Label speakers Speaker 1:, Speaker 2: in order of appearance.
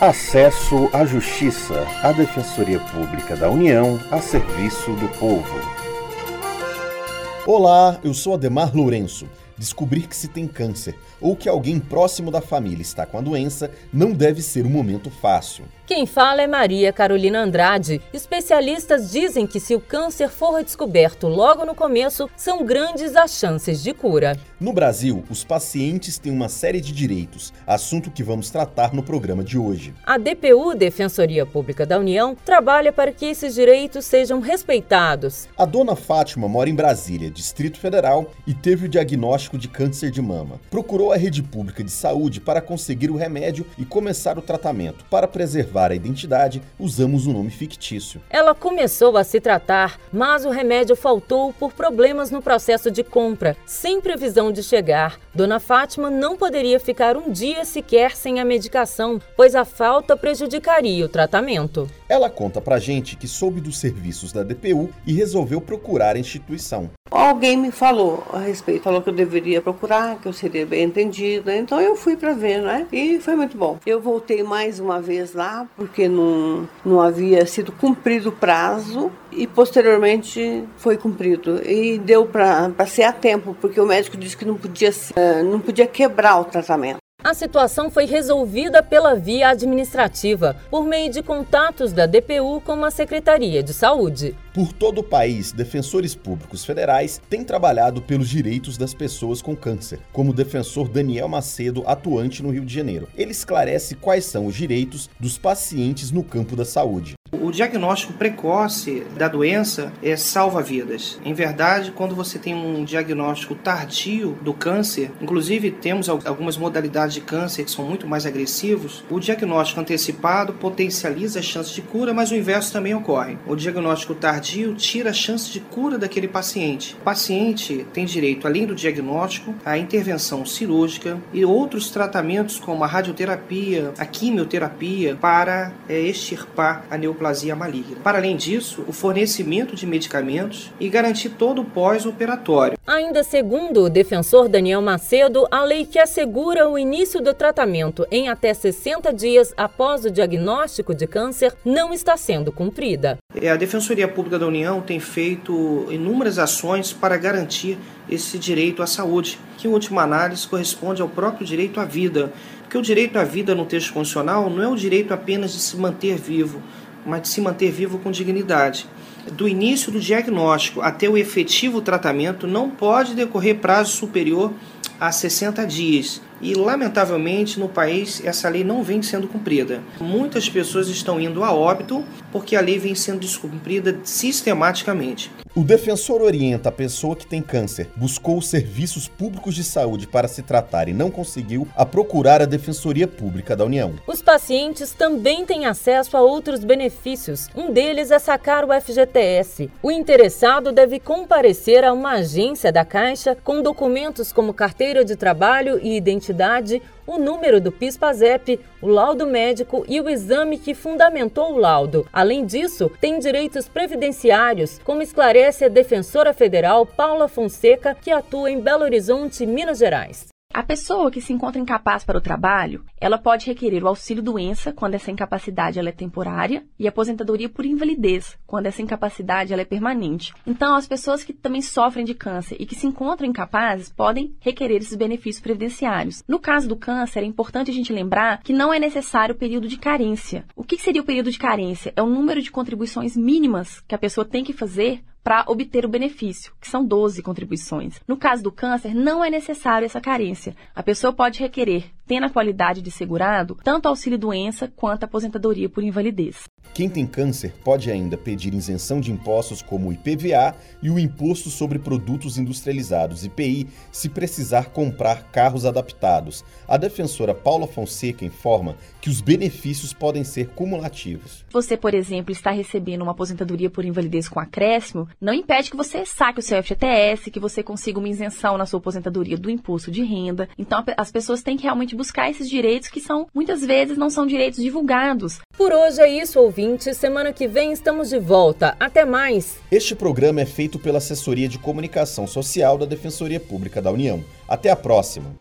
Speaker 1: Acesso à Justiça, a Defensoria Pública da União a serviço do povo.
Speaker 2: Olá, eu sou Ademar Lourenço. Descobrir que se tem câncer ou que alguém próximo da família está com a doença não deve ser um momento fácil.
Speaker 3: Quem fala é Maria Carolina Andrade. Especialistas dizem que se o câncer for descoberto logo no começo, são grandes as chances de cura.
Speaker 2: No Brasil, os pacientes têm uma série de direitos, assunto que vamos tratar no programa de hoje.
Speaker 3: A DPU, Defensoria Pública da União, trabalha para que esses direitos sejam respeitados.
Speaker 2: A dona Fátima mora em Brasília, Distrito Federal, e teve o diagnóstico de câncer de mama. Procurou a rede pública de saúde para conseguir o remédio e começar o tratamento. Para preservar a identidade, usamos um nome fictício.
Speaker 3: Ela começou a se tratar, mas o remédio faltou por problemas no processo de compra, sem previsão de chegar. Dona Fátima não poderia ficar um dia sequer sem a medicação, pois a falta prejudicaria o tratamento.
Speaker 2: Ela conta pra gente que soube dos serviços da DPU e resolveu procurar a instituição.
Speaker 4: Alguém me falou a respeito, falou que eu deveria procurar, que eu seria bem entendida. Então eu fui para ver, né? E foi muito bom. Eu voltei mais uma vez lá porque não, não havia sido cumprido o prazo e posteriormente foi cumprido e deu para ser a tempo porque o médico disse que não podia eh, não podia quebrar o tratamento.
Speaker 3: A situação foi resolvida pela via administrativa, por meio de contatos da DPU com a Secretaria de Saúde.
Speaker 2: Por todo o país, defensores públicos federais têm trabalhado pelos direitos das pessoas com câncer, como o defensor Daniel Macedo, atuante no Rio de Janeiro. Ele esclarece quais são os direitos dos pacientes no campo da saúde.
Speaker 5: O diagnóstico precoce da doença é salva vidas. Em verdade, quando você tem um diagnóstico tardio do câncer, inclusive temos algumas modalidades de câncer que são muito mais agressivos, o diagnóstico antecipado potencializa as chances de cura, mas o inverso também ocorre. O diagnóstico tardio tira a chance de cura daquele paciente. O paciente tem direito, além do diagnóstico, à intervenção cirúrgica e outros tratamentos como a radioterapia, a quimioterapia para é, extirpar a neoplasia neoplasia maligna. Para além disso, o fornecimento de medicamentos e garantir todo o pós-operatório.
Speaker 3: Ainda segundo o defensor Daniel Macedo, a lei que assegura o início do tratamento em até 60 dias após o diagnóstico de câncer não está sendo cumprida.
Speaker 5: É, a Defensoria Pública da União tem feito inúmeras ações para garantir esse direito à saúde, que em última análise corresponde ao próprio direito à vida. Porque o direito à vida no texto constitucional não é o direito apenas de se manter vivo, mas de se manter vivo com dignidade. Do início do diagnóstico até o efetivo tratamento não pode decorrer prazo superior a 60 dias. E, lamentavelmente, no país essa lei não vem sendo cumprida. Muitas pessoas estão indo a óbito porque a lei vem sendo descumprida sistematicamente.
Speaker 2: O defensor orienta a pessoa que tem câncer, buscou os serviços públicos de saúde para se tratar e não conseguiu, a procurar a Defensoria Pública da União.
Speaker 3: Os pacientes também têm acesso a outros benefícios. Um deles é sacar o FGTS. O interessado deve comparecer a uma agência da Caixa com documentos como carteira de trabalho e identidade, o número do PIS/PASEP, o laudo médico e o exame que fundamentou o laudo. Além disso, tem direitos previdenciários, como esclarece a defensora federal Paula Fonseca, que atua em Belo Horizonte, Minas Gerais.
Speaker 6: A pessoa que se encontra incapaz para o trabalho, ela pode requerer o auxílio doença quando essa incapacidade ela é temporária e aposentadoria por invalidez quando essa incapacidade ela é permanente. Então, as pessoas que também sofrem de câncer e que se encontram incapazes podem requerer esses benefícios previdenciários. No caso do câncer, é importante a gente lembrar que não é necessário o período de carência. O que seria o período de carência? É o número de contribuições mínimas que a pessoa tem que fazer para obter o benefício, que são 12 contribuições. No caso do câncer, não é necessário essa carência. A pessoa pode requerer, tendo a qualidade de segurado, tanto auxílio doença quanto aposentadoria por invalidez.
Speaker 2: Quem tem câncer pode ainda pedir isenção de impostos como o IPVA e o Imposto sobre Produtos Industrializados, IPI, se precisar comprar carros adaptados. A defensora Paula Fonseca informa que os benefícios podem ser cumulativos.
Speaker 6: Você, por exemplo, está recebendo uma aposentadoria por invalidez com acréscimo, não impede que você saque o seu FGTS, que você consiga uma isenção na sua aposentadoria do imposto de renda. Então, as pessoas têm que realmente buscar esses direitos que são, muitas vezes, não são direitos divulgados.
Speaker 3: Por hoje é isso, ouvinte. Semana que vem estamos de volta. Até mais.
Speaker 2: Este programa é feito pela Assessoria de Comunicação Social da Defensoria Pública da União. Até a próxima.